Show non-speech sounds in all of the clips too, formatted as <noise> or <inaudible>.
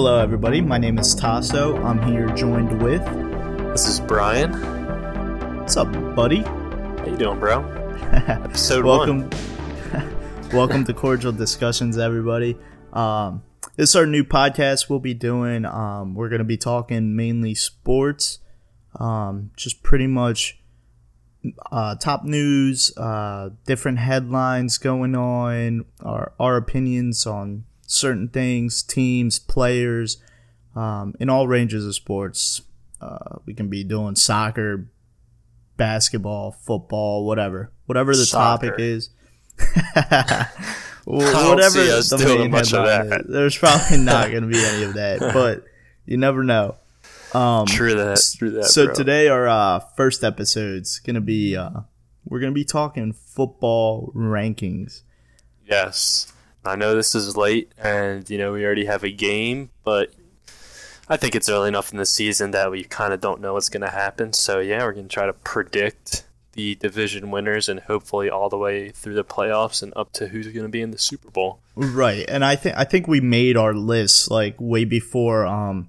Hello, everybody. My name is Tasso. I'm here joined with. This is Brian. What's up, buddy? How you doing, bro? <laughs> Episode welcome, one. <laughs> welcome to Cordial Discussions, everybody. Um, this is our new podcast we'll be doing. Um, we're going to be talking mainly sports, um, just pretty much uh, top news, uh, different headlines going on, our, our opinions on certain things, teams, players, um, in all ranges of sports. Uh, we can be doing soccer, basketball, football, whatever, whatever the Soccer. topic is. <laughs> whatever the doing main much of headline is. There's probably not going to be any of that, <laughs> but you never know. Um, True that. True that. so bro. today our uh, first episode's gonna be uh, we're gonna be talking football rankings. yes, I know this is late, and you know we already have a game, but I think it's early enough in the season that we kind of don't know what's going to happen. So yeah, we're going to try to predict the division winners, and hopefully all the way through the playoffs and up to who's going to be in the Super Bowl. Right, and I think I think we made our list like way before um,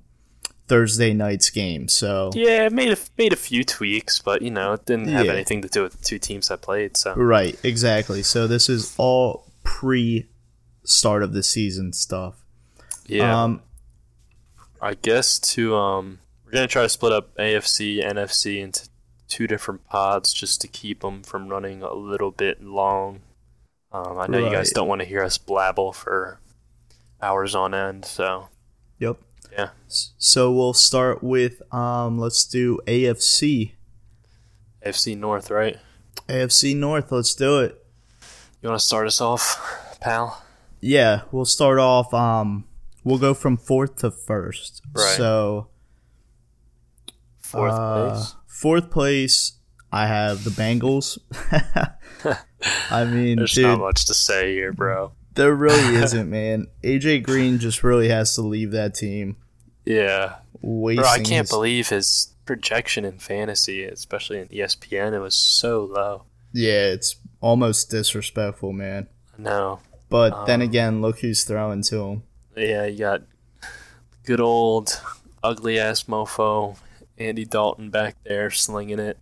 Thursday night's game. So Yeah, it made a, made a few tweaks, but you know it didn't have Yeah. anything to do with the two teams that played. So right, exactly. So this is all pre start of the season stuff. yeah. Um, I guess to um, we're gonna try to split up AFC, NFC into two different pods just to keep them from running a little bit long. Um, I know you guys don't want to hear us blabble for hours on end, so yep. yeah. So we'll start with um, let's do AFC. AFC North, right? AFC North. Let's do it. You want to start us off, pal? Yeah, we'll start off. Um, we'll go from fourth to first. Right. So Fourth uh, place. Fourth place, I have the Bengals. <laughs> I mean, There's dude, not much to say here, bro. there really <laughs> isn't, man. AJ Green just really has to leave that team. Yeah, Wasting bro. I can't his- believe his projection in fantasy, especially in ESPN, it was so low. Yeah, it's almost disrespectful, man. No, But then Um, again, look who's throwing to him. Yeah, you got good old ugly ass mofo Andy Dalton back there slinging it.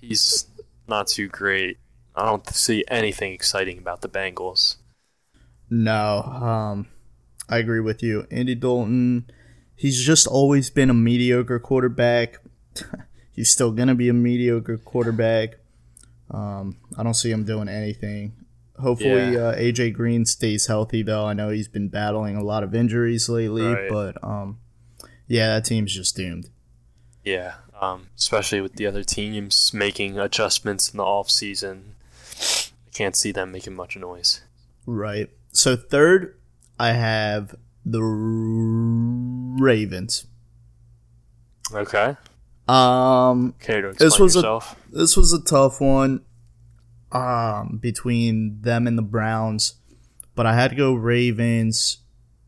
He's not too great. I don't see anything exciting about the Bengals. No, um, I agree with you. Andy Dalton, he's just always been a mediocre quarterback. <laughs> he's still gonna be a mediocre quarterback. Um, I don't see him doing anything. Hopefully, Yeah. uh, AJ Green stays healthy though. I know he's been battling a lot of injuries lately, Right. but um, yeah, that team's just doomed. Yeah, um, especially with the other teams making adjustments in the off season. I can't see them making much noise. Right. So third, I have the Ravens. Okay, Um, care to explain This was a- this was a tough one um between them and the Browns, but I had to go Ravens.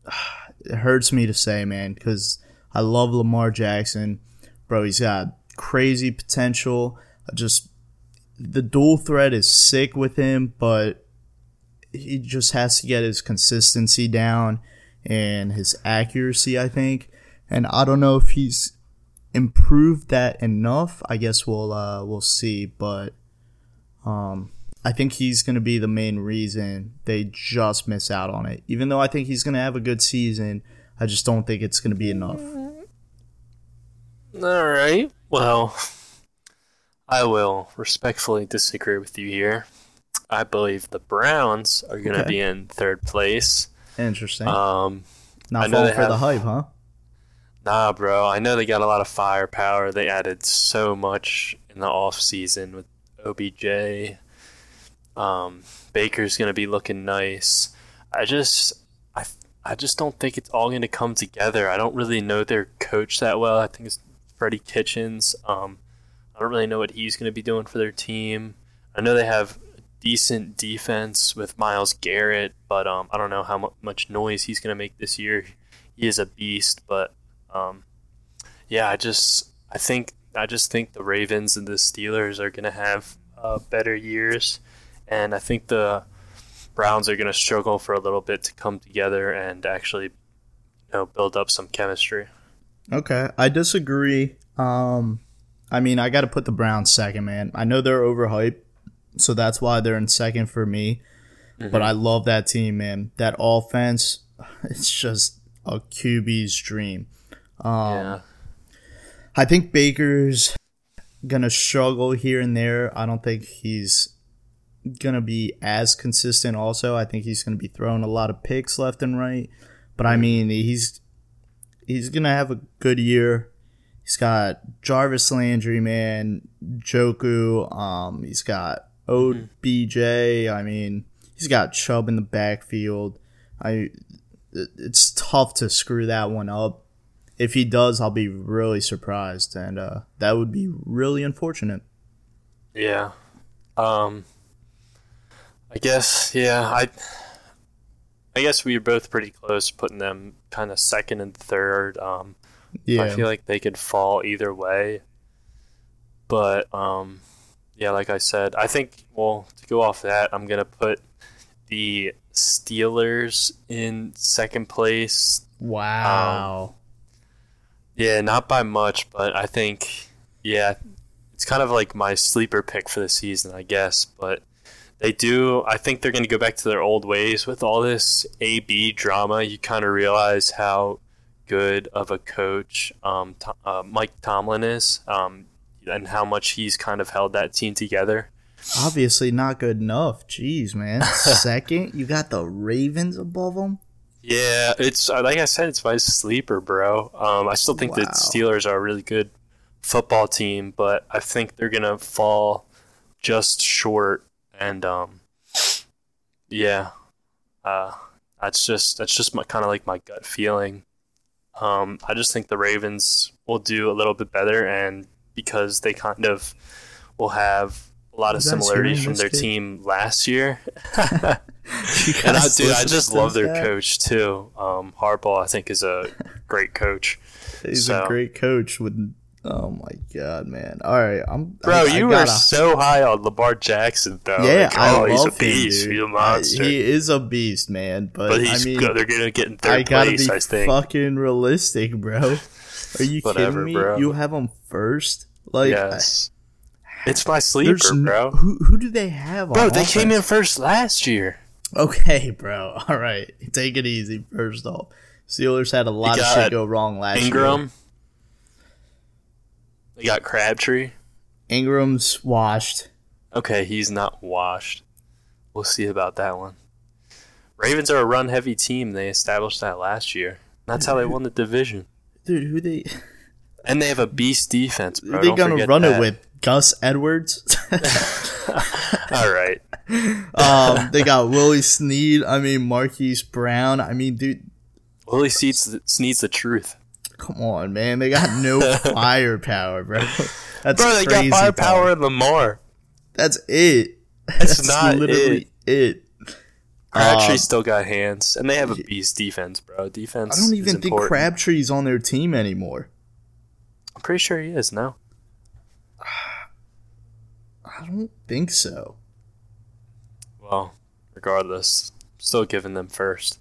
<sighs> It hurts me to say, man, cuz I love Lamar Jackson. Bro, he's got crazy potential. Just the dual threat is sick with him, but he just has to get his consistency down and his accuracy, I think. And I don't know if he's improved that enough. I guess we'll uh, we'll see, but um, I think he's going to be the main reason they just miss out on it. Even though I think he's going to have a good season, I just don't think it's going to be enough. All right. Well, I will respectfully disagree with you here. I believe the Browns are going to Okay. be in third place. Interesting. Um, I Not know falling for the hype, huh? nah, bro. I know they got a lot of firepower. They added so much in the off season with OBJ. Um, Baker's going to be looking nice. I just, I, I just don't think it's all going to come together. I don't really know their coach that well. I think it's Freddie Kitchens. Um, I don't really know what he's going to be doing for their team. I know they have decent defense with Myles Garrett, but um, I don't know how much noise he's going to make this year. He is a beast, but um, yeah, I just I think I just think the Ravens and the Steelers are going to have uh, better years, and I think the Browns are going to struggle for a little bit to come together and actually you know build up some chemistry. Okay, I disagree. Um, I mean, I got to put the Browns second, man. I know they're overhyped, so that's why they're in second for me. But I love that team, man. That offense, <laughs> it's just a QB's dream. Um, yeah, I think Baker's gonna struggle here and there. I don't think he's gonna be as consistent. Also, I think he's gonna be throwing a lot of picks left and right. But I mean, he's he's gonna have a good year. He's got Jarvis Landry, man, Njoku. Um, he's got OBJ. I mean, he's got Chubb in the backfield. I, it's tough to screw that one up. If he does, I'll be really surprised, and uh, that would be really unfortunate. yeah. Um, I guess yeah. I I guess we were both pretty close, putting them kind of second and third. Um, Yeah, I feel like they could fall either way. But um yeah, like I said, I think well, to go off that, I'm going to put the Steelers in second place. wow. Yeah, not by much, but I think yeah, it's kind of like my sleeper pick for the season, I guess, but they do I think they're going to go back to their old ways with all this AB drama. You kind of realize how good of a coach um, uh, Mike Tomlin is, um, and how much he's kind of held that team together. Obviously not good enough. Jeez, man. <laughs> Second, you got the Ravens above them. Yeah, it's uh, like I said, it's my sleeper, bro. Um, I still think Wow. the Steelers are a really good football team, but I think they're gonna fall just short. And um, yeah, uh, that's just that's just my kind of like my gut feeling. Um, I just think the Ravens will do a little bit better, and because they kind of will have a lot of similarities from their team last year. <laughs> <laughs> And I, dude, I just love their guy? coach too. Um, Harbaugh, I think, is a great coach. He's So- a great coach with. Oh my god, man! All right, I'm. Bro, I, I you gotta, so high on Lamar Jackson, though. Yeah, Like, I oh, he's love a beast. him, He's a monster. I- he is a beast, man. But, but he's I mean, they're gonna get in third I gotta place. be I think. fucking realistic, bro. Are you Whatever, kidding me? bro. You have him first, like. yes, it's my I- sleeper, bro. Who who do they have? Bro, they came in first last year. Okay, <laughs> bro. All right, take it easy. First off, Steelers had a lot of shit go wrong last year. Ingram. They got Crabtree. Ingram's washed. Okay, he's not washed. We'll see about that one. Ravens are a run heavy team. They established that last year. That's how they won the division. Dude, who they <laughs> And they have a beast defense, bro. they Don't gonna run that. it with? Gus Edwards. <laughs> <laughs> All right. um, they got Willie Snead. I mean Marquise Brown. I mean, dude, Willie Seeds needs the truth. Come on, man. They got no <laughs> firepower, bro. That's Bro, they got firepower in Lamar. That's it. That's not literally it. Crabtree Um, still got hands, and they have a beast defense, bro. Defense. I don't even think important. Crabtree's on their team anymore. I'm pretty sure he is now. <sighs> I don't think so. Well, regardless, still giving them first.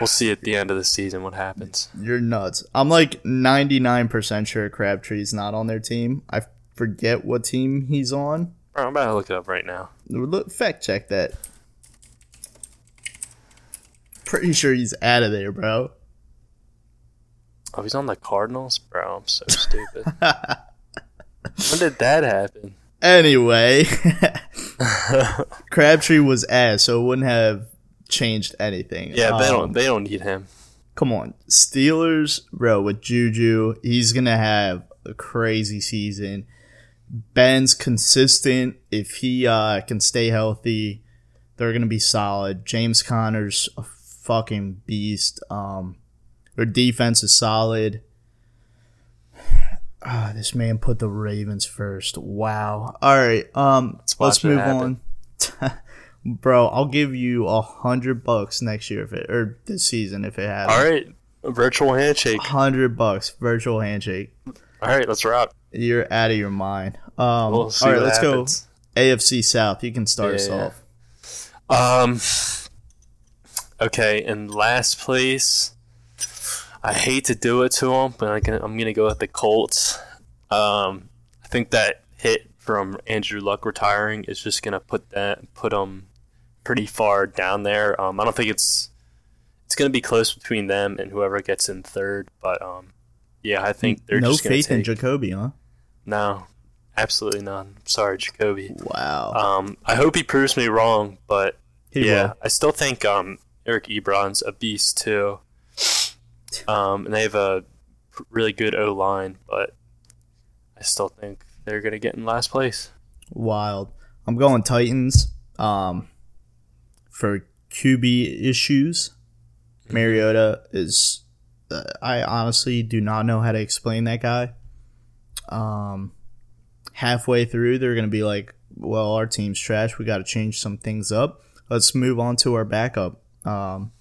We'll see at the end of the season what happens. You're nuts. I'm like 99% sure Crabtree's not on their team. I forget what team he's on. Bro, I'm about to look it up right now. Look, fact check that. Pretty sure he's out of there, bro. Oh, he's on the Cardinals, bro. I'm so <laughs> stupid. when did that happen? Anyway, <laughs> <laughs> Crabtree was ass, so it wouldn't have changed anything. Yeah, they Um, don't. They don't need him. Come on, Steelers, bro. With Juju, he's gonna have a crazy season. Ben's consistent. If he uh, can stay healthy, they're gonna be solid. James Conner's a fucking beast. Um, their defense is solid. <sighs> Ah, this man put the Ravens first. Wow. All right. Um, Let's let's watch it move on. <laughs> Bro, I'll give you a hundred bucks next year if it or this season if it happens. All right, a virtual handshake. Hundred bucks, virtual handshake. All right, let's rock. You're out of your mind. Um, We'll see all right, let's happens. go AFC South. You can start us Yeah. off. Um, Okay, in last place, I hate to do it to them, but I can, I'm gonna go with the Colts. Um, I think that hit from Andrew Luck retiring is just gonna put that put them pretty far down there. Um, I don't think it's it's gonna be close between them and whoever gets in third, but um, yeah, I think they're no just gonna faith in Jacoby, huh? No, absolutely none. Sorry, Jacoby. Wow. Um, I hope he proves me wrong, but He yeah, will. I still think um, Eric Ebron's a beast too. Um, and they have a really good O line, but I still think they're gonna get in last place. Wild. I'm going Titans. Um, for QB issues, Mariota is. Uh, I honestly do not know how to explain that guy. Um, halfway through, they're going to be like, "Well, our team's trash. We got to change some things up. Let's move on to our backup." Um,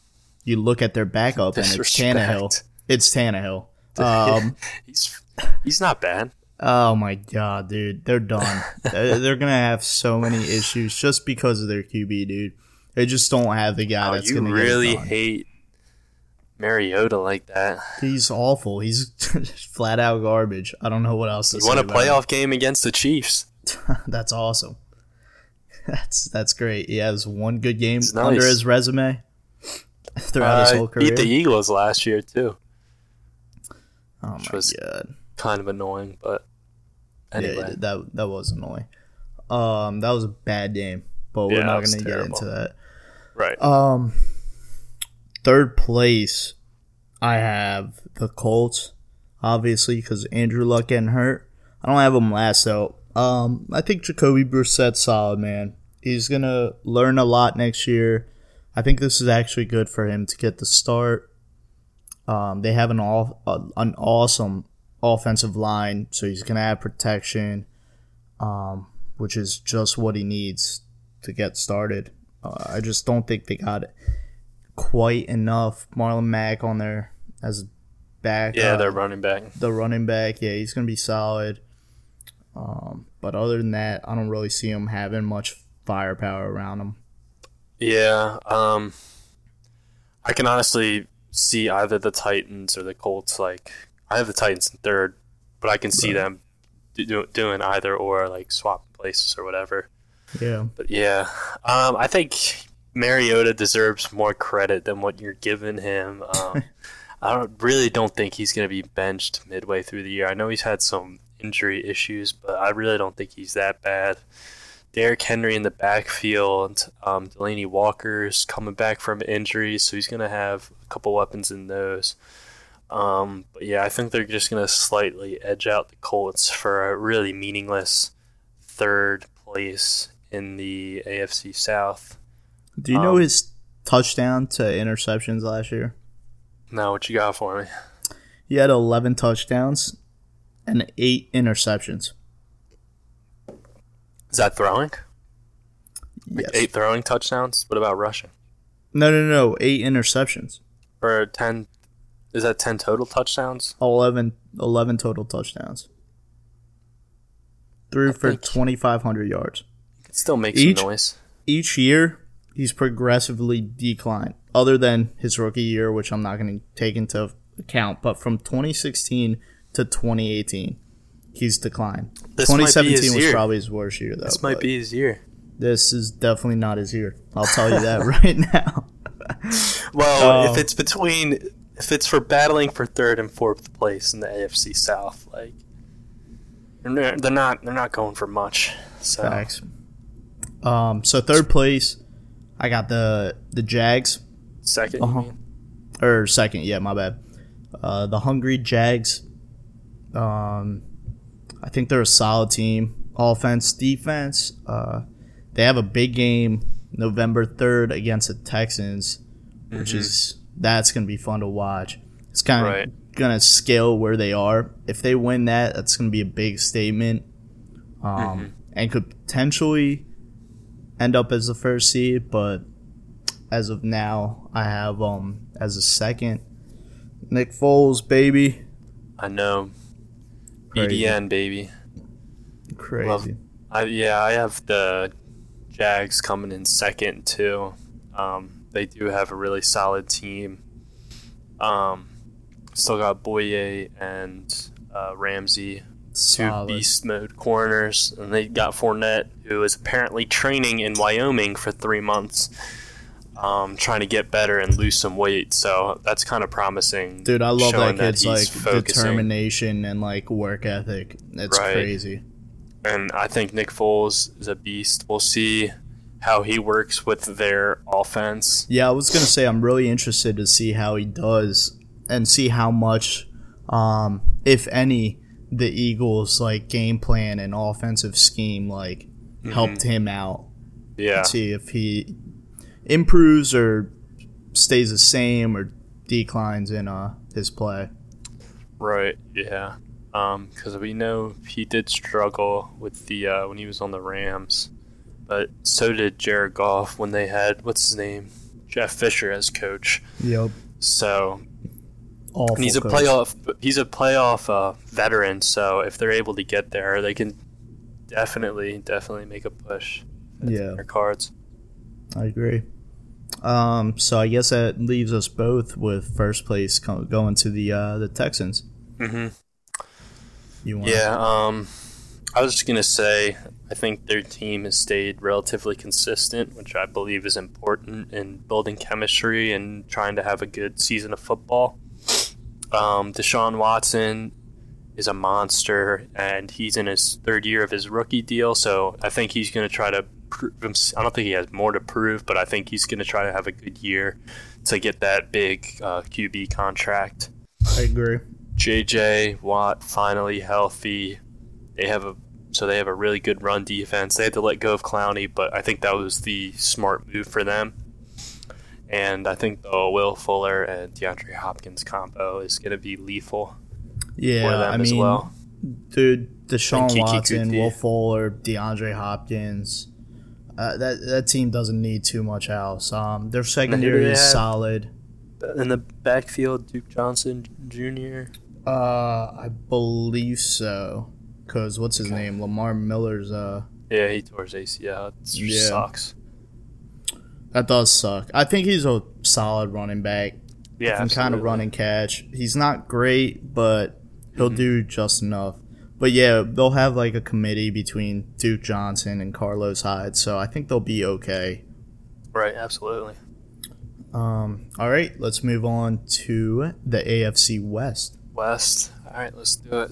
you look at their backup, and <laughs> it's. Tannehill. It's Tannehill. <laughs> Um, He's he's not bad. Oh my god, dude, they're done. <laughs> they're they're gonna have so many issues just because of their QB, dude. They just don't have the guy Oh, that's you gonna really get it done. hate Mariota like that. He's awful. He's <laughs> flat out garbage. I don't know what else to You say. won a about him. playoff game against the Chiefs. <laughs> that's awesome. <laughs> That's that's great. He has one good game nice. under his resume throughout his Uh, whole career. beat the Eagles last year too. oh which was- god. Kind of annoying, but anyway. Yeah, that that was annoying. Um, that was a bad game, but Yeah, we're not gonna get into that. Right. Um, third place, I have the Colts, obviously because Andrew Luck getting hurt. I don't have them last though. Um, I think Jacoby Brissett's solid, man. He's gonna learn a lot next year. I think this is actually good for him to get the start. Um, they have an all an awesome offensive line, so he's gonna have protection, um, which is just what he needs to get started. Uh, I just don't think they got quite enough Marlon Mack on there as back. yeah, they're running back. the running back. Yeah, he's gonna be solid. Um, but other than that, I don't really see him having much firepower around him. Yeah, um, I can honestly see either the Titans or the Colts. Like, I have the Titans in third, but I can see Right. them do, doing either or, like swapping places or whatever. Yeah, But yeah, um, I think Mariota deserves more credit than what you're giving him. Um, <laughs> I don't really don't think he's going to be benched midway through the year. I know he's had some injury issues, but I really don't think he's that bad. Derrick Henry in the backfield, um, Delanie Walker's coming back from injuries, so he's going to have a couple weapons in those. Um, but yeah, I think they're just going to slightly edge out the Colts for a really meaningless third place in the AFC South. Do you know Um, his touchdown to interceptions last year? Now, what you got for me? He had 11 touchdowns and eight interceptions. Is that throwing? Like Yes. eight throwing touchdowns? What about rushing? No, no, no, eight interceptions. Or 10? Is that 10 total touchdowns? 11, 11 total touchdowns. Threw for 2,500 yards. Still makes Each- some noise. each year he's progressively declined other than his rookie year which i'm not going to take into account but from 2016 to 2018 he's declined This 2017 was year. probably his worst year though This might be his year. this is definitely not his year i'll tell you that <laughs> right now <laughs> Well, Oh. if um, it's between, if it's for battling for third and fourth place in the AFC South, like they're not, they're not, they're not going for much. So Facts. Um so third place i got the the jags second, Uh-huh. you mean? or second, yeah, my bad. Uh, the Hungry Jags. Um, I think they're a solid team. Offense, defense. Uh, they have a big game November third against the Texans, which is that's gonna be fun to watch. It's kind of Right. gonna scale where they are. If they win that, that's gonna be a big statement, um, and could potentially end up as the first seed, but as of now, I have um as a second. Nick Foles, baby, I know. Crazy. BDN baby. crazy. Love- I yeah, I have the Jags coming in second too. Um, they do have a really solid team. Um, still got Bouye and uh, Ramsey, two Solid. beast mode corners, and they got Fournette, who is apparently training in Wyoming for three months, um, trying to get better and lose some weight. So that's kind of promising. Dude, I love that kid's like focusing. determination and like work ethic. It's Right. crazy. and I think Nick Foles is a beast. We'll see how he works with their offense. Yeah, I was gonna say I'm really interested to see how he does and see how much, um, if any, the Eagles like game plan and offensive scheme like helped him out. Yeah, See if he improves or stays the same or declines in uh his play. right. Yeah, Um, because we know he did struggle with the uh, when he was on the Rams, but so did Jared Goff when they had what's his name, Jeff Fisher as coach. Yep. So Awful and he's a coach. playoff he's a playoff uh, veteran. So if they're able to get there, they can definitely definitely make a push. Yeah. their cards. I agree. Um, so I guess that leaves us both with first place going to the uh, the Texans. hmm You want? Yeah, um, I was just gonna say, I think their team has stayed relatively consistent, which I believe is important in building chemistry and trying to have a good season of football. Um, Deshaun Watson is a monster, and he's in his third year of his rookie deal, so I think he's gonna try to. Prove I don't think he has more to prove, but I think he's gonna try to have a good year to get that big uh, QB contract. I agree. JJ Watt finally healthy. They have a so they have a really good run defense. They had to let go of Clowney, but I think that was the smart move for them. And I think the Will Fuller and DeAndre Hopkins combo is going to be lethal Yeah, for them I as mean, well. dude, Deshaun Kiki Watson, Will Fuller, DeAndre Hopkins. Uh, that that team doesn't need too much else. Um, their secondary is have? solid. In the backfield, Duke Johnson Jr. Uh, I believe so. Cause what's his Okay. name? Lamar Miller's. Uh, Yeah, he tore his ACL. It Yeah. sucks. That does suck. I think he's a solid running back. Yeah, can kind of run and catch. He's not great, but he'll Mhm. do just enough. But yeah, they'll have like a committee between Duke Johnson and Carlos Hyde, so I think they'll be okay. Right, absolutely. Um, all right, let's move on to the AFC West. West. All right, let's do it.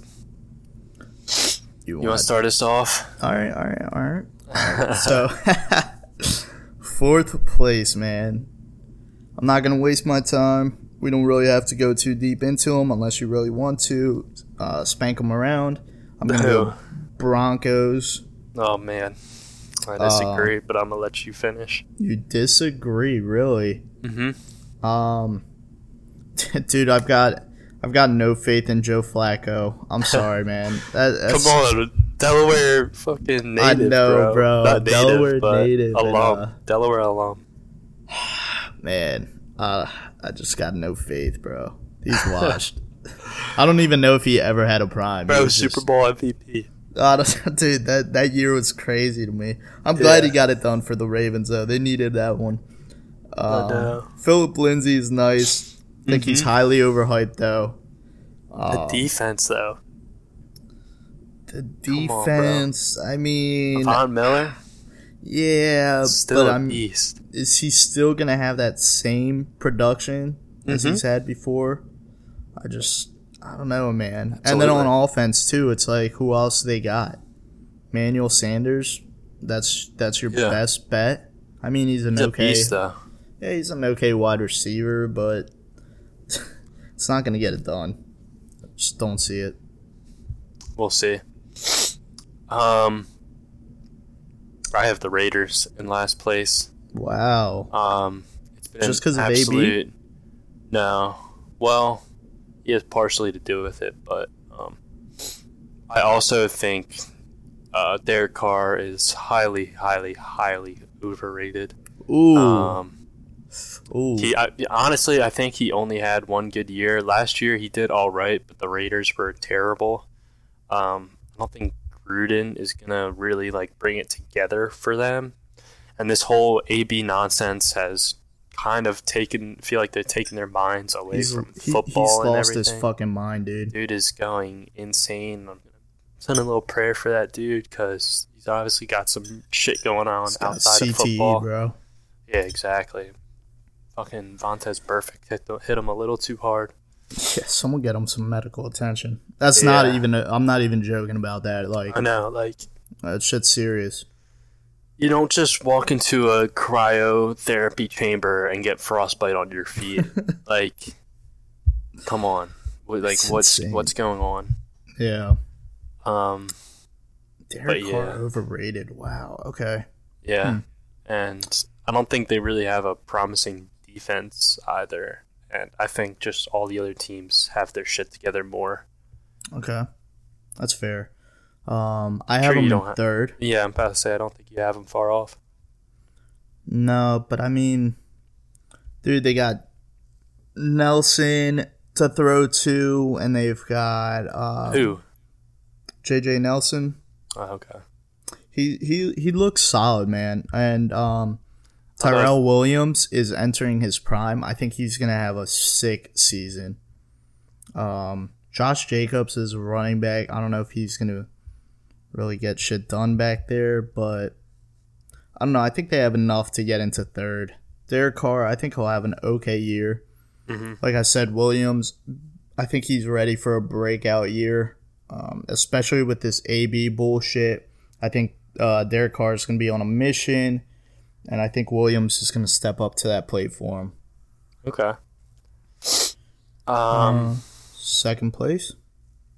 You, You want to start us off? All right, all right, all right. <laughs> So, <laughs> fourth place, man. I'm not gonna waste my time. We don't really have to go too deep into them unless you really want to. Uh, spank them around. I'm gonna go Broncos. Oh man, I Uh, disagree, but I'm gonna let you finish. You disagree, really? Mm-hmm. Um, <laughs> dude, I've got I've got no faith in Joe Flacco. I'm sorry, <laughs> man. That, that's, Come on, Delaware fucking I native, know, bro. Not native, Delaware native and, alum. uh, Delaware alum. <sighs> man. Uh, I just got no faith, bro. He's washed. <laughs> I don't even know if he ever had a prime. Bro, Super just- Bowl MVP. <laughs> I don't- dude, that that year was crazy to me. I'm glad Yeah. he got it done for the Ravens though. They needed that one. Um, know. Phillip Lindsay is nice. I think he's Mhm. highly overhyped though. The Uh, defense, though. The Come on, defense. I mean, Von Miller, yeah, still but I'm. beast. Is he still gonna have that same production as Mhm. he's had before? I just, I don't know, man. And then on offense too, it's like who else they got? Manuel Sanders. That's that's your Yeah. best bet. I mean, he's an He's a okay. beast. Yeah, he's an okay wide receiver, but <laughs> it's not gonna get it done. I Just don't see it. We'll see. Um, I have the Raiders in last place. Wow. Um, it's been Just 'cause of AB? No, well, he has partially to do with it, but um, I also think uh, Derek Carr is highly, highly, highly overrated. Ooh. Um, Ooh. he I, honestly, I think he only had one good year. Last year, he did all right, but the Raiders were terrible. Um, I don't think Gruden is gonna really like bring it together for them. And this whole AB nonsense has kind of taken feel like they're taking their minds away He's, from he- football he's and lost everything. his fucking mind, dude. dude is going insane. I'm gonna send a little prayer for that dude because he's obviously got some shit going on He's outside of football. bro. Yeah, exactly. Fucking Vontaze Burfict hit hit him a little too hard. Yeah, someone get him some medical attention. That's not even. i I'm not even joking about that. Like I know, like that shit's serious. you don't just walk into a cryotherapy chamber and get frostbite on your feet. <laughs> like, come on, like It's what's insane. what's going on? Yeah. Um, Derek Carr yeah. overrated. Wow. Okay. yeah, Hmm. and I don't think they really have a promising defense either. And I think just all the other teams have their shit together more. Okay. That's fair. Um, I have Sure you him don't in ha- third. Yeah, I'm about to say I don't think you have them far off. No, but I mean, dude, they got Nelson to throw to, and they've got uh, Who? JJ Nelson. Oh, okay. He he he looks solid, man. And um, Tyrell Williams is entering his prime. I think he's gonna have a sick season. Um, Josh Jacobs is a running back. I don't know if he's gonna really get shit done back there, but I don't know. I think they have enough to get into third. Derek Carr, I think he'll have an okay year. Mhm. Like I said, Williams, I think he's ready for a breakout year, um, especially with this AB bullshit. I think uh, Derek Carr is going to be on a mission, and I think Williams is going to step up to that plate for him. Okay. Um. Uh, second place.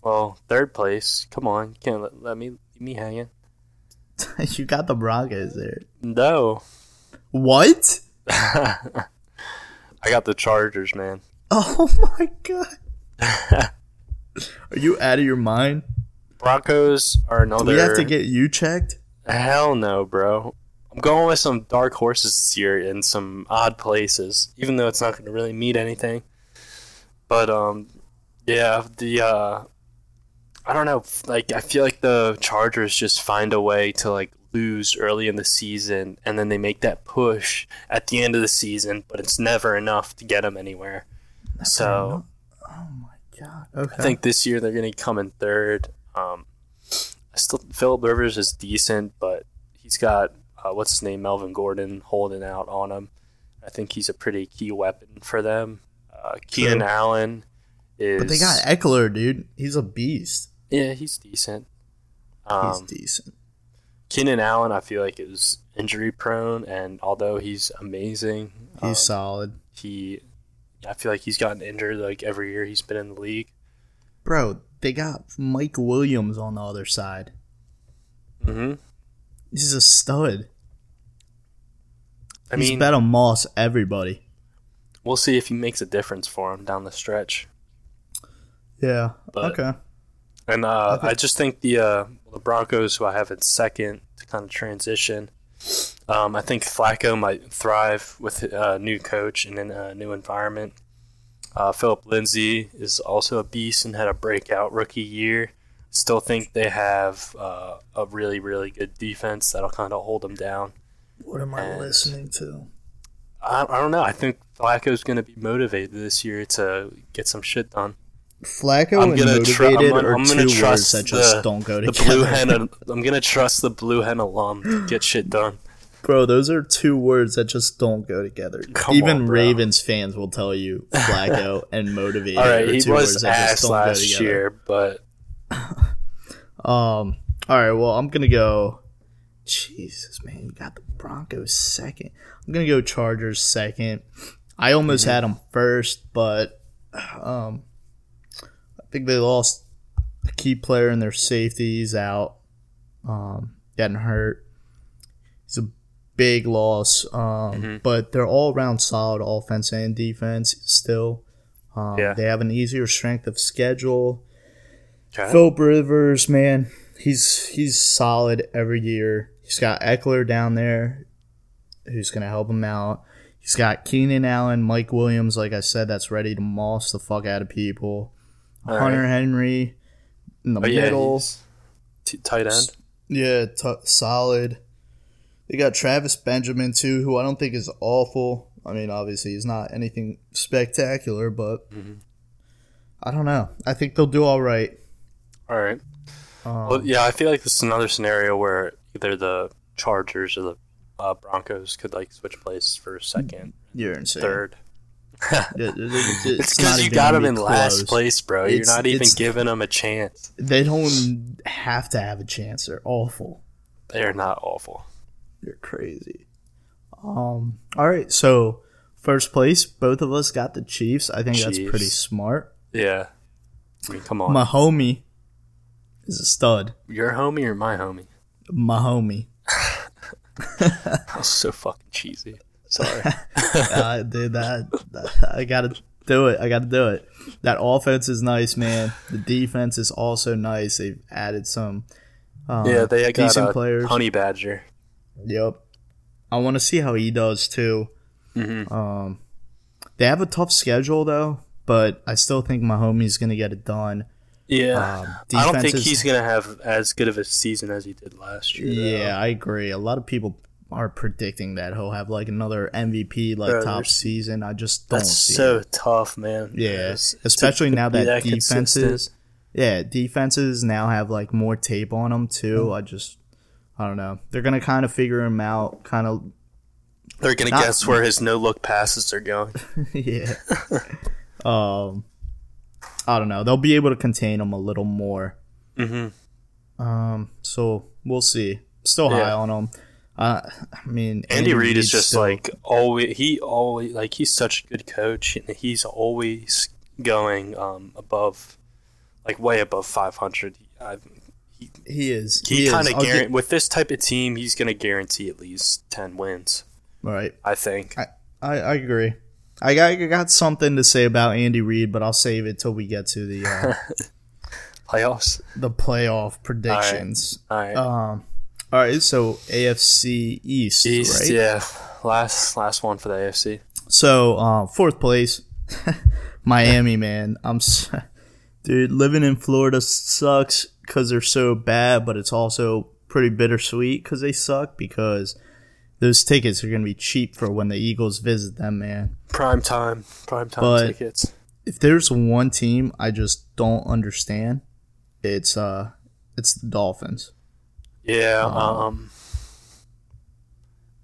well, third place. Come on, can't let, let me leave me hanging. <laughs> you got the Broncos there. No. What? <laughs> I got the Chargers, man. Oh <laughs> my god. Are you out of your mind? Broncos are Do another. we have to get you checked? Hell no, bro. I'm going with some dark horses this year in some odd places, even though it's not going to really mean anything. But um, yeah, the uh, I don't know. Like I feel like the Chargers just find a way to like lose early in the season, and then they make that push at the end of the season, but it's never enough to get them anywhere. So Oh my god. Okay. I think this year they're going to come in third. Um, I still Philip Rivers is decent, but he's got uh, what's his name, Melvin Gordon, holding out on him. I think he's a pretty key weapon for them. Uh, Keenan True. Allen is, but they got Ekeler, dude. He's a beast. yeah, he's decent. He's Um, decent. Keenan Allen, I feel like is injury prone, and although he's amazing, He's um, solid. he, I feel like he's gotten injured like every year he's been in the league. Bro, they got Mike Williams on the other side. Mm-hmm. He's a stud. I He's mean, better Moss everybody. we'll see if he makes a difference for him down the stretch. Yeah. But- okay. And uh, Okay. I just think the uh, the Broncos, who I have in second, to kind of transition. Um, I think Flacco might thrive with a new coach and in a new environment. Uh, Phillip Lindsay is also a beast and had a breakout rookie year. Still think they have uh, a really, really good defense that'll kind of hold them down. What am I And- listening to? I, I don't know. I think Flacco's going to be motivated this year to get some shit done. Flacco I'm gonna tr- I'm gonna- I'm gonna two trust words that just the- don't go The together. blue hen. <laughs> I'm gonna trust the blue hen alum to get shit done. Bro, those are two words that just don't go together. Come Even on. Ravens fans will tell you Flacco <laughs> and motivated. All right, are he two was words that just ass last year, but <laughs> Um. All right. Well, I'm gonna go. Jesus, man, you got the Broncos second. I'm gonna go Chargers second. I almost Mm-hmm. had them first, but um, I think they lost a key player in their safeties out, um, getting hurt. It's a big loss. Um, Mm-hmm. but they're all around solid offense and defense still. Um, Yeah. They have an easier strength of schedule. okay. Philip Rivers, man, he's he's solid every year. He's got Ekeler down there, who's gonna help him out. He's got Keenan Allen, Mike Williams, like I said, that's ready to moss the fuck out of people. All Hunter right. Henry in the oh, middle, he's t- tight end. yeah, t- solid. They got Travis Benjamin too, who I don't think is awful. I mean, obviously he's not anything spectacular, but Mhm. I don't know. I think they'll do all right. All right. Um, Well, yeah, I feel like this is another scenario where either the Chargers or the uh, Broncos could like switch places for second, you're insane. third. It- it- it- It's not because you got them in last place, bro. You're not even giving them a chance. They don't have to have a chance. They're awful. They're not awful. You're crazy. Um. All right. So first place, both of us got the Chiefs. I think that's pretty smart. Yeah. I mean, come on. My homie is a stud. Your homie or my homie? My homie. That was so fucking cheesy. Sorry. <laughs> uh, dude, that, that I gotta do it. I gotta do it. That offense is nice, man. The defense is also nice. They've added some. Um, yeah, they got decent players. honey badger. Yep. I want to see how he does too. Mhm. Um, they have a tough schedule though, but I still think my homie's gonna get it done. Yeah. Um, I don't think he's gonna have as good of a season as he did last year. though. Yeah, I agree. A lot of people are predicting that he'll have like another MVP like Bro, top season. I just don't That's see so it. tough, man. Yeah, It's- especially to now be that, consistent. defenses, yeah, defenses now have like more tape on them too. I just, I don't know. They're gonna kind of figure him out. Kind of, They're gonna Not- guess where his no look passes are going. <laughs> yeah. <laughs> um, I don't know. They'll be able to contain him a little more. Mm-hmm. Um, so we'll see. Still high Yeah. on him. Uh, I mean, Andy Reid is just still- like always. He always like he's such a good coach, and he's always going um, above, like way above 500. I, he is. he is. kind of I'll get- guarantee with this type of team, he's going to guarantee at least 10 wins. right. I think. I, I agree. I got, I got something to say about Andy Reid, but I'll save it till we get to the uh, <laughs> Playoffs. the playoff predictions. All right. Um, all right, so AFC East, East, right? yeah. Last last one for the AFC. So uh, fourth place, <laughs> Miami, man. I'm, <laughs> dude, living in Florida sucks because they're so bad, but it's also pretty bittersweet because they suck because those tickets are gonna be cheap for when the Eagles visit them, man. Prime time. Prime time But- tickets. if there's one team I just don't understand, it's uh it's the Dolphins. Yeah. Um.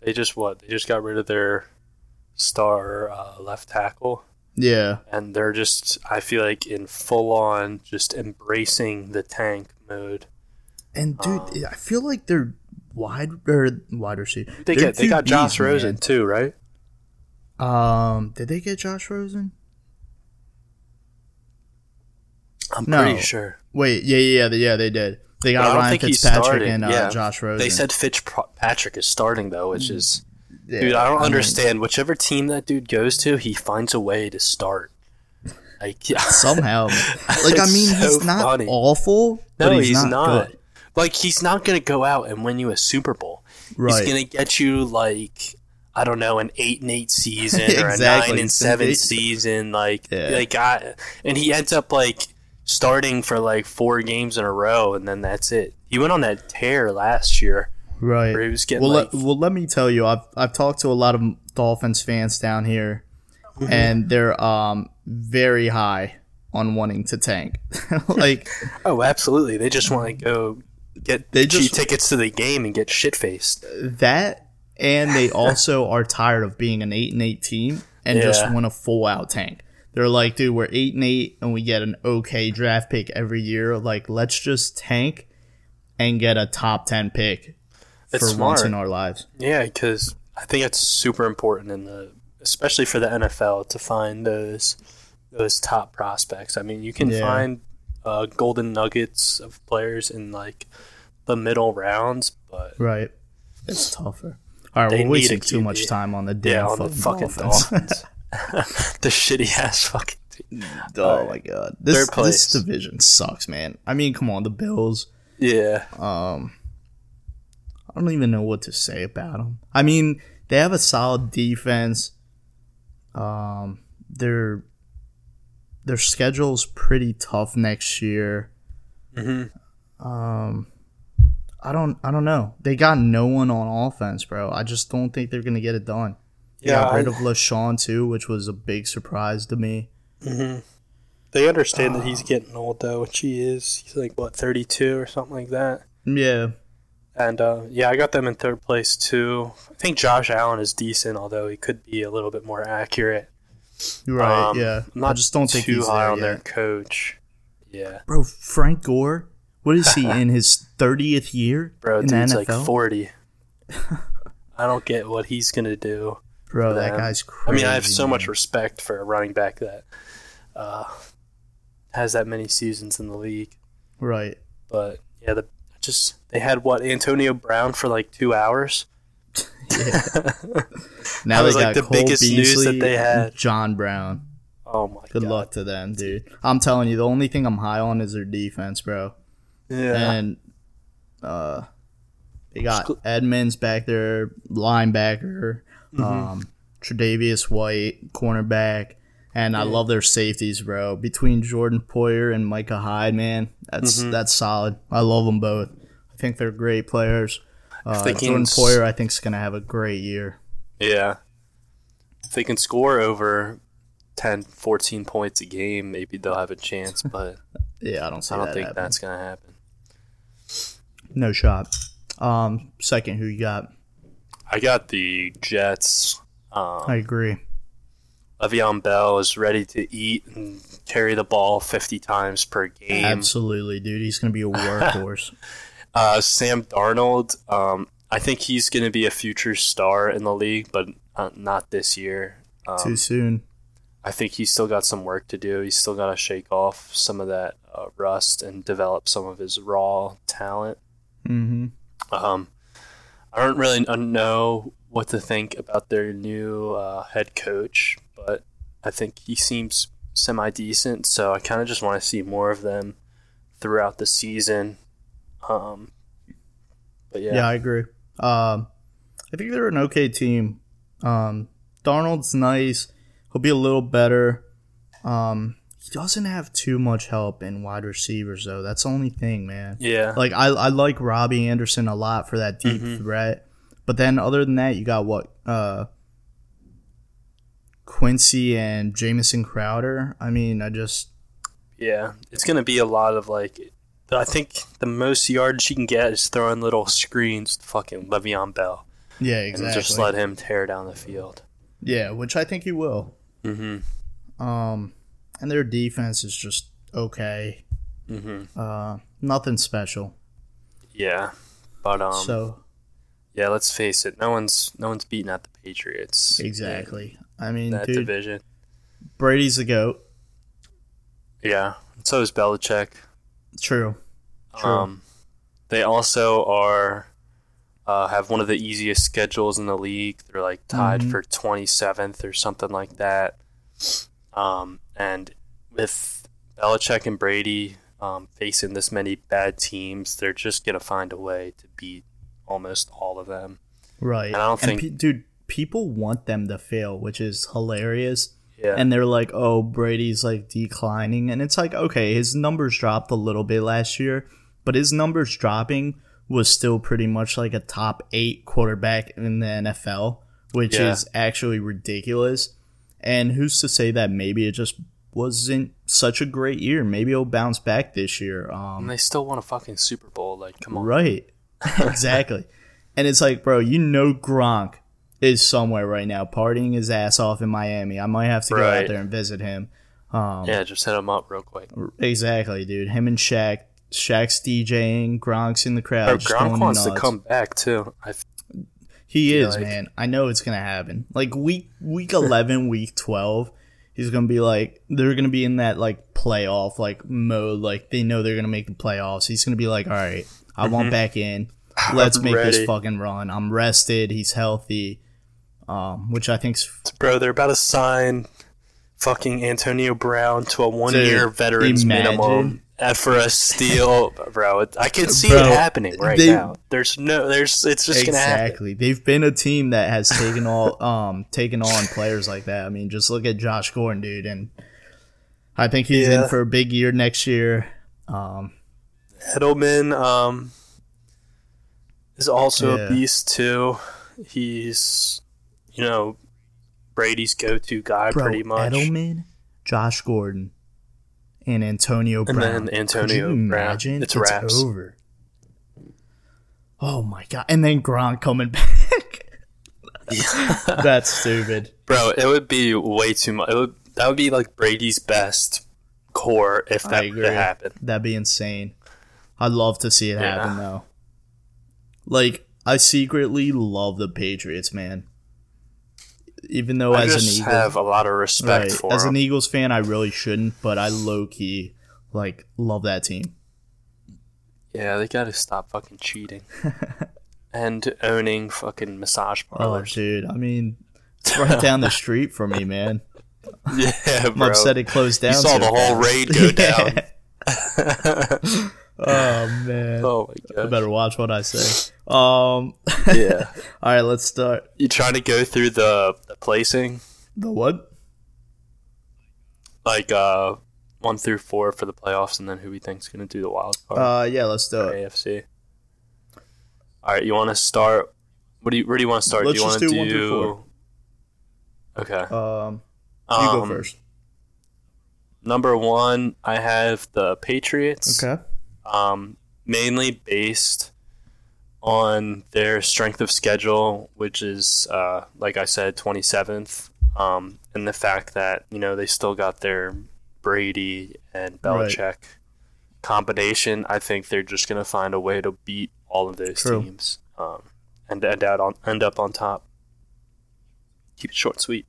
They just what? They just got rid of their star uh, left tackle. Yeah. and they're just I feel like in full on just embracing the tank mode. And dude, Um, I feel like they're wide or wide receiver. They They're get they got Josh Rosen man. too, right? Um, did they get Josh Rosen? I'm No. pretty sure. Wait, yeah, yeah, yeah, yeah, they did. They got Ryan Fitzpatrick and uh, yeah. Josh Rosen. They said Fitzpatrick is starting though, which is Yeah, dude. I don't mean, understand. Whichever team that dude goes to, he finds a way to start. Like <laughs> yeah. somehow. <laughs> like I mean, so he's not funny. awful, but No, he's, he's, not, not. good. Like he's not gonna go out and win you a Super Bowl. Right. He's gonna get you like I don't know an eight and eight season <laughs> or a nine and seven season. Like Yeah. like I, and he ends up like starting for like four games in a row, and then that's it. He went on that tear last year right. where he was getting well, like let, well, let me tell you, I've I've talked to a lot of Dolphins fans down here, Mm-hmm. and they're um very high on wanting to tank. <laughs> like oh absolutely. They just want to go get They cheap just- tickets to the game and get shit faced. that, and they also <laughs> are tired of being an eight and eight team and just want a full out tank. They're like, dude, we're eight and eight, and we get an okay draft pick every year. Like, let's just tank and get a top ten pick It's for once smart. in our lives. Yeah, because I think it's super important in the, especially for the NFL, to find those those top prospects. I mean, you can Yeah. find uh, golden nuggets of players in like the middle rounds, but Right. It's tougher. All right, we're need wasting too QB. much time on the damn yeah, on the fucking, fucking Dolphins. Dolphins, <laughs> <laughs> the shitty ass fucking. Team. oh my god, this this division sucks, man. I mean, come on, the Bills. Yeah, Um, I don't even know what to say about them. I mean, they have a solid defense. Um, their their schedule's pretty tough next year. hmm Um, I don't I don't know. They got no one on offense, bro. I just don't think they're gonna get it done. They Yeah, got rid I- of LeSean too, which was a big surprise to me. hmm They understand that he's getting old though, which he is. He's like what thirty two or something like that. Yeah, And uh, yeah, I got them in third place too. I think Josh Allen is decent, although he could be a little bit more accurate. You're right. Um, yeah, I'm not I just don't think too he's high there on their coach. Yeah, Bro, Frank Gore. What is he <laughs> in his thirtieth year bro, in dude's the like forty. <laughs> I don't get what he's gonna do. Bro, that them. guy's I mean, I have so much respect for a running back that uh, has that many seasons in the league. right. But yeah, the just they had what Antonio Brown for like two hours. <laughs> Now they like, got the Cole biggest news Beasley, that they had. John Brown. Oh my Good god! luck to them, dude. I'm telling you, the only thing I'm high on is their defense, bro. Yeah, And uh, they got Edmunds back there, linebacker, Mm-hmm. um, Tre'Davious White, cornerback, and I love their safeties, bro. Between Jordan Poyer and Micah Hyde, man, that's Mm-hmm. that's solid. I love them both. I think they're great players. Uh, they can Jordan Poyer, I think, is gonna have a great year. yeah. If they can score over 10, 14 points a game, maybe they'll have a chance. <laughs> But Yeah, I don't I don't that think happening. that's gonna happen. No shot. Um, second, who you got? I got the Jets. Um, I agree. Le'Veon Bell is ready to eat and carry the ball 50 times per game. Absolutely, dude. He's gonna be a <laughs> workhorse. Uh, Sam Darnold, um, I think he's going to be a future star in the league, but uh, not this year. Too Um, soon. I think he's still got some work to do. He's still got to shake off some of that uh, rust and develop some of his raw talent. Mm-hmm. Um, I don't really know what to think about their new uh, head coach, but I think he seems semi decent. So I kind of just want to see more of them throughout the season. Um, but Yeah. yeah, I agree. Um, I think they're an okay team. Um, Darnold's nice. He'll be a little better. Um, he doesn't have too much help in wide receivers though. That's the only thing, man. yeah, Like I, I like Robbie Anderson a lot for that deep Mm-hmm. threat. But then other than that, you got what uh, Quincy and Jamison Crowder. I mean, I just yeah. It's gonna be a lot of like. I think the most yards you can get is throwing little screens to fucking Le'Veon Bell yeah, exactly. and just let him tear down the field. yeah, which I think he will. Mm-hmm. Um, and their defense is just okay. Mm-hmm. Uh, nothing special. Yeah, but um, so yeah. Let's face it. No one's no one's beating out the Patriots. exactly. I mean, that dude, division. Brady's the goat. Yeah. So is Belichick. True. True. Um, they also are uh, have one of the easiest schedules in the league. They're like tied Mhm. for 27th or something like that. Um, and with Belichick and Brady um, facing this many bad teams, they're just gonna find a way to beat almost all of them. right. and I don't think- pe- dude, people want them to fail, which is hilarious. Yeah. and they're like, "Oh, Brady's like declining," and it's like, okay, his numbers dropped a little bit last year, but his numbers dropping was still pretty much like a top eight quarterback in the NFL, which Yeah. is actually ridiculous. And who's to say that maybe it just wasn't such a great year? Maybe he'll bounce back this year. and Um, they still won a fucking Super Bowl. Like, come on. right, <laughs> exactly. And it's like, bro, you know Gronk is somewhere right now partying his ass off in Miami. I might have to go out there and visit him. Um, Yeah, just hit him up real quick. Exactly, dude. Him and Shaq. Shaq's DJing. Gronk's in the crowd. Gronk wants to come back too. I He is, like- man. I know it's gonna happen. Like week week eleven, <laughs> week twelve, he's gonna be like they're gonna be in that like playoff like mode. Like they know they're gonna make the playoffs. He's gonna be like, all right, I want back in. Let's I'm <laughs> make this fucking run. I'm rested. He's healthy. Um, which I think's Bro, they're about to sign fucking Antonio Brown to a one-year veterans imagine. minimum for a steal, <laughs> bro. I can see Bro, it happening right they- now. There's no, there's, it's just gonna happen. exactly. They've been a team that has taken all <laughs> um taken on players like that. I mean, just look at Josh Gordon, dude, and I think he's Yeah. in for a big year next year. Um, Edelman um, is also Yeah. a beast too. He's, you know, Brady's go-to guy, Bro, pretty much. Edelman, Josh Gordon, and Antonio And Brown. then Antonio Brown. imagine? It's wraps. over. Oh my god! And then Gronk coming <laughs> back. That's stupid. Bro, it would be way too much. It would that would be like Brady's best core if that could happen. That'd be insane. I'd love to see it Yeah. happen though. Like I secretly love the Patriots, man. Even though I as an just Eagle, have a lot of respect right, for as him. an Eagles fan, I really shouldn't, but I low key like love that team. yeah, they gotta stop fucking cheating <laughs> and owning fucking massage Oh, parlors. dude, I mean, it's right <laughs> down the street from me, man. yeah, <laughs> I'm bro. upset it closed down. You saw so the whole raid go down. oh man, oh my I god. better watch what I say. Um, Yeah. all right, let's start. You trying to go through the placing? The what? Like uh one through four for the playoffs and then who we think's gonna do the wild card Uh, yeah, let's do it. AFC. Alright, you wanna start what do you where do you wanna start? Let's do you just wanna do one through four. Okay. Um, you go Um, first. Number one, I have the Patriots. Okay. um, mainly based on their strength of schedule, which is, uh, like I said, 27th, um, and the fact that you know they still got their Brady and Right. Belichick combination. I think they're just gonna find a way to beat all of those True. teams um, and end out on end up on top. Keep it short, and sweet.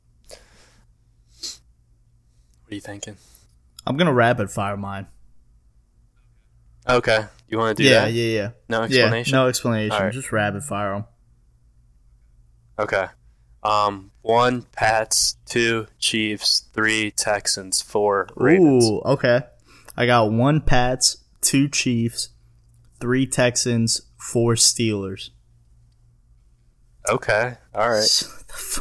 What are you thinking? I'm gonna rapid fire mine. Okay, you want to do yeah, that? yeah, yeah, No explanation. Yeah, no explanation. Alright. Just rapid fire them. Okay. Um, one Pats, two Chiefs, three Texans, four Ravens. Ooh, okay. I got one Pats, two Chiefs, three Texans, four Steelers. Okay, all right.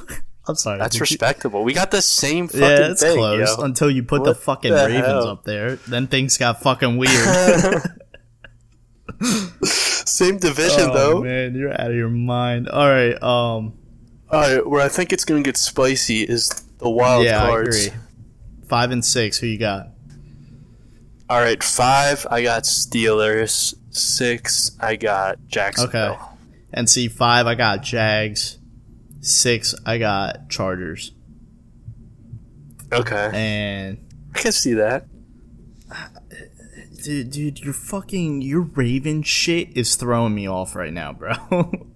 <laughs> I'm sorry. That's you- respectable. We got the same fucking Yeah, it's thing, close yo. until you put the fucking the Ravens hell? up there. Then things got fucking weird. <laughs> <laughs> <laughs> Same division oh though. man, you're out of your mind. All right, um, All right, where I think it's gonna get spicy is the wild yeah, cards. I agree. Five and six. Who you got? All right, five I got Steelers. Six I got Jacksonville. Okay. And see, five I got Jags. Six I got Chargers. Okay, And I can see that. Dude, dude, your fucking your Raven shit is throwing me off right now, bro. <laughs>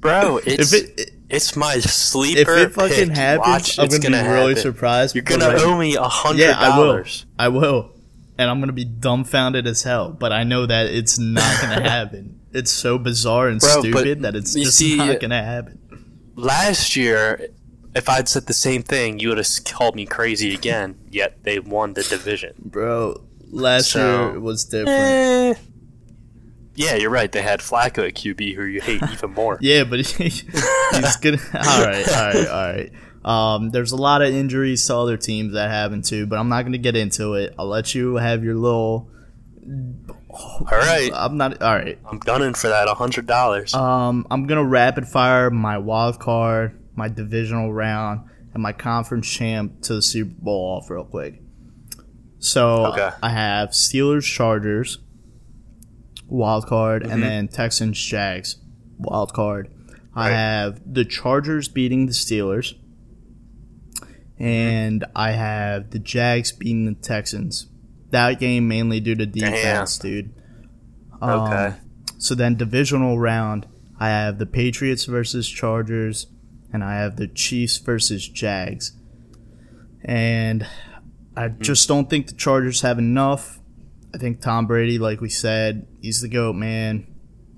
Bro, it's if it it's my sleeper. if it fucking pick. happens, Watch, I'm it's gonna, be really happen. surprised. You're gonna owe me a hundred Yeah, I will. I will. And I'm gonna be dumbfounded as hell, but I know that it's not gonna <laughs> happen. It's so bizarre and Bro, stupid that it's just see- not gonna happen. Last year, if I'd said the same thing, you would have called me crazy again. Yet they won the division. Bro, last So- year was different. Eh. Yeah, you're right. They had Flacco at QB, who you hate <laughs> even more. Yeah, but he, <laughs> he's gonna. <laughs> all right, all right, all right. Um, there's a lot of injuries to other teams that happen too, but I'm not gonna get into it. I'll let you have your little. All right, I'm not. All right. I'm gunning for that hundred dollars. Um, I'm gonna rapid fire my wild card, my divisional round, and my conference champ to the Super Bowl off real quick. So Okay. I have Steelers, Chargers, wild card, Mm-hmm. and then Texans, Jags, wild card. I Right. have the Chargers beating the Steelers, and I have the Jags beating the Texans. That game mainly due to defense, dude. Um, okay, so then divisional round, I have the Patriots versus Chargers, and I have the Chiefs versus Jags. And I mm. just don't think the Chargers have enough. I think Tom Brady, like we said, he's the goat man.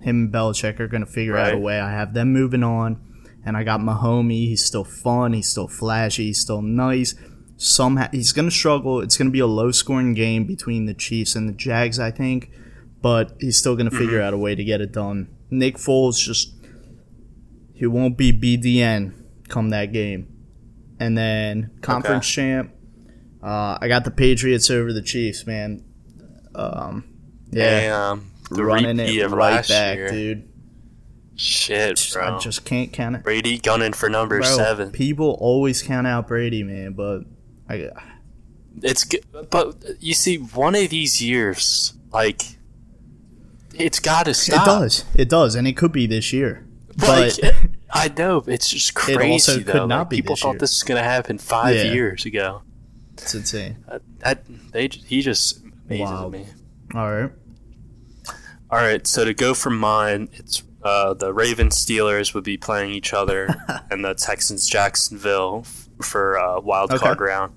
Him and Belichick are gonna figure out a way. I have them moving on, and I got Mahomey. He's still fun. He's still flashy. He's still nice. Somehow he's gonna struggle. It's gonna be a low scoring game between the Chiefs and the Jags, I think but he's still going to figure mm-hmm. out a way to get it done. Nick Foles just he won't be BDN come that game. And then conference champ, uh, I got the Patriots over the Chiefs, man. Um, yeah, Damn, the running it right back, year. dude. Shit, bro. I just can't count it. Brady gunning for number Bro, seven. People always count out Brady, man, but I, It's g- but you see, one of these years, like, it's got to stop. it does. It does, and it could be this year. Like, But I know it's just <laughs> It crazy. also though. could not Like, be people thought year. this was gonna happen five Yeah. years ago. It's insane. They he just amazes Wow. me. All right. All right, so to go from mine, it's uh, the Ravens Steelers would be playing each other, <laughs> and the Texans Jacksonville f- for uh, wild Okay. card round.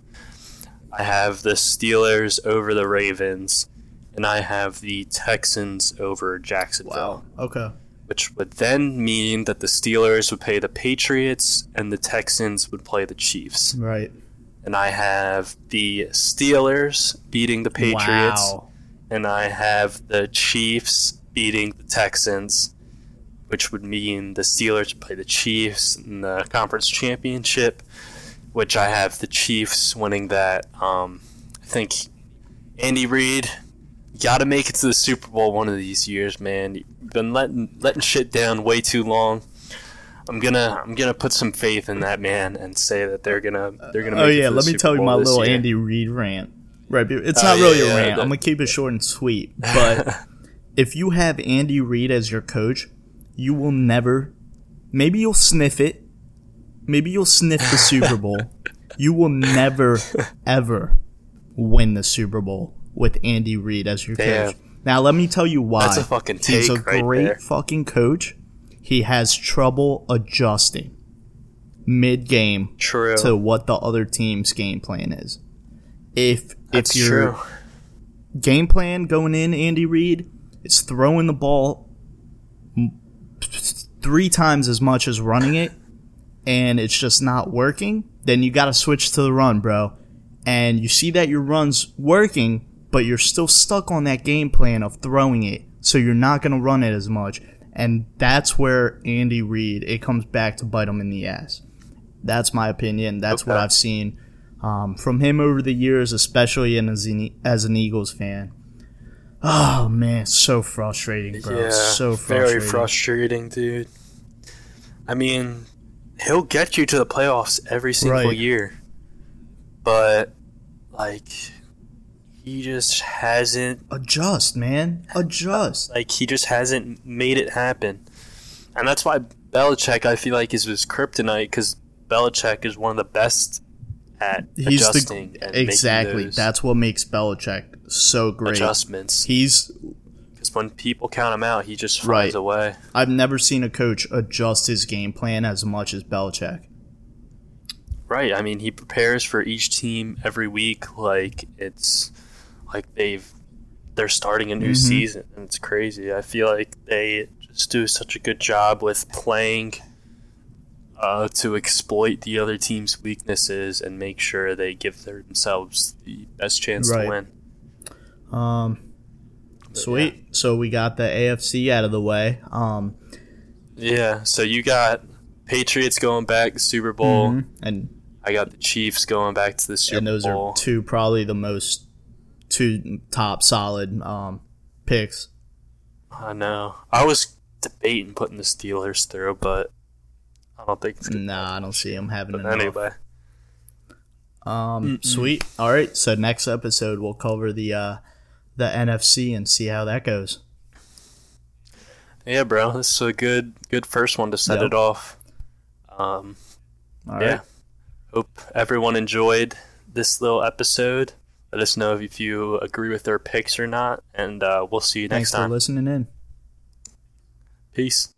I have the Steelers over the Ravens, and I have the Texans over Jacksonville, Wow. Okay. which would then mean that the Steelers would play the Patriots and the Texans would play the Chiefs. Right. And I have the Steelers beating the Patriots Wow. and I have the Chiefs beating the Texans, which would mean the Steelers play the Chiefs in the conference championship, which I have the Chiefs winning that. Um, I think Andy Reid got to make it to the Super Bowl one of these years, man. You've been letting letting shit down way too long. I'm gonna I'm gonna put some faith in that man and say that they're gonna they're gonna. Oh, make Oh it to yeah, let me Super tell you my little year. Andy Reid rant. Right, it's Oh, not yeah, really a rant. that- I'm gonna keep it short and sweet. But <laughs> if you have Andy Reid as your coach, you will never. Maybe you'll sniff it. Maybe you'll sniff the Super <laughs> Bowl. You will never, ever win the Super Bowl with Andy Reid as your Damn. coach. Now let me tell you why. That's a fucking take He's a right great there. fucking coach. He has trouble adjusting mid game to what the other team's game plan is. If That's if your true. game plan going in, Andy Reid, is throwing the ball three times as much as running it, and it's just not working, then you got to switch to the run, bro. And you see that your run's working, but you're still stuck on that game plan of throwing it, so you're not going to run it as much. And that's where Andy Reid, it comes back to bite him in the ass. That's my opinion. That's what I've seen um, from him over the years, especially in as an, as an Eagles fan. Oh man, so frustrating, bro. Yeah, so frustrating. very frustrating, dude. I mean, he'll get you to the playoffs every single Right. year, but like, he just hasn't. Adjust, man. Adjust. Like, he just hasn't made it happen, and that's why Belichick, I feel like, is his kryptonite because Belichick is one of the best at He's adjusting the exactly. That's what makes Belichick so great. adjustments. He's Because when people count him out, he just flies Right. away. I've never seen a coach adjust his game plan as much as Belichick. Right. I mean, he prepares for each team every week like it's like they've they're starting a new Mhm. season, and it's crazy. I feel like they just do such a good job with playing uh, to exploit the other team's weaknesses and make sure they give themselves the best chance Right. to win. Um, sweet. So we got the AFC out of the way. Um, Yeah. So you got Patriots going back to Super Bowl. mhm. and I got the Chiefs going back to the Super Bowl. and those Bowl. are two probably the most two top solid um picks. I know. I was debating putting the Steelers through, but I don't think it's gonna Nah, I don't see them having But enough. anyway, Um, sweet. All right. So next episode we'll cover the uh the NFC and see how that goes. yeah, bro, this is a good good first one to set Yep. it off. Um, All right. yeah, hope everyone enjoyed this little episode. Let us know if you agree with their picks or not, and uh, we'll see you Thanks next time. for listening in. Peace.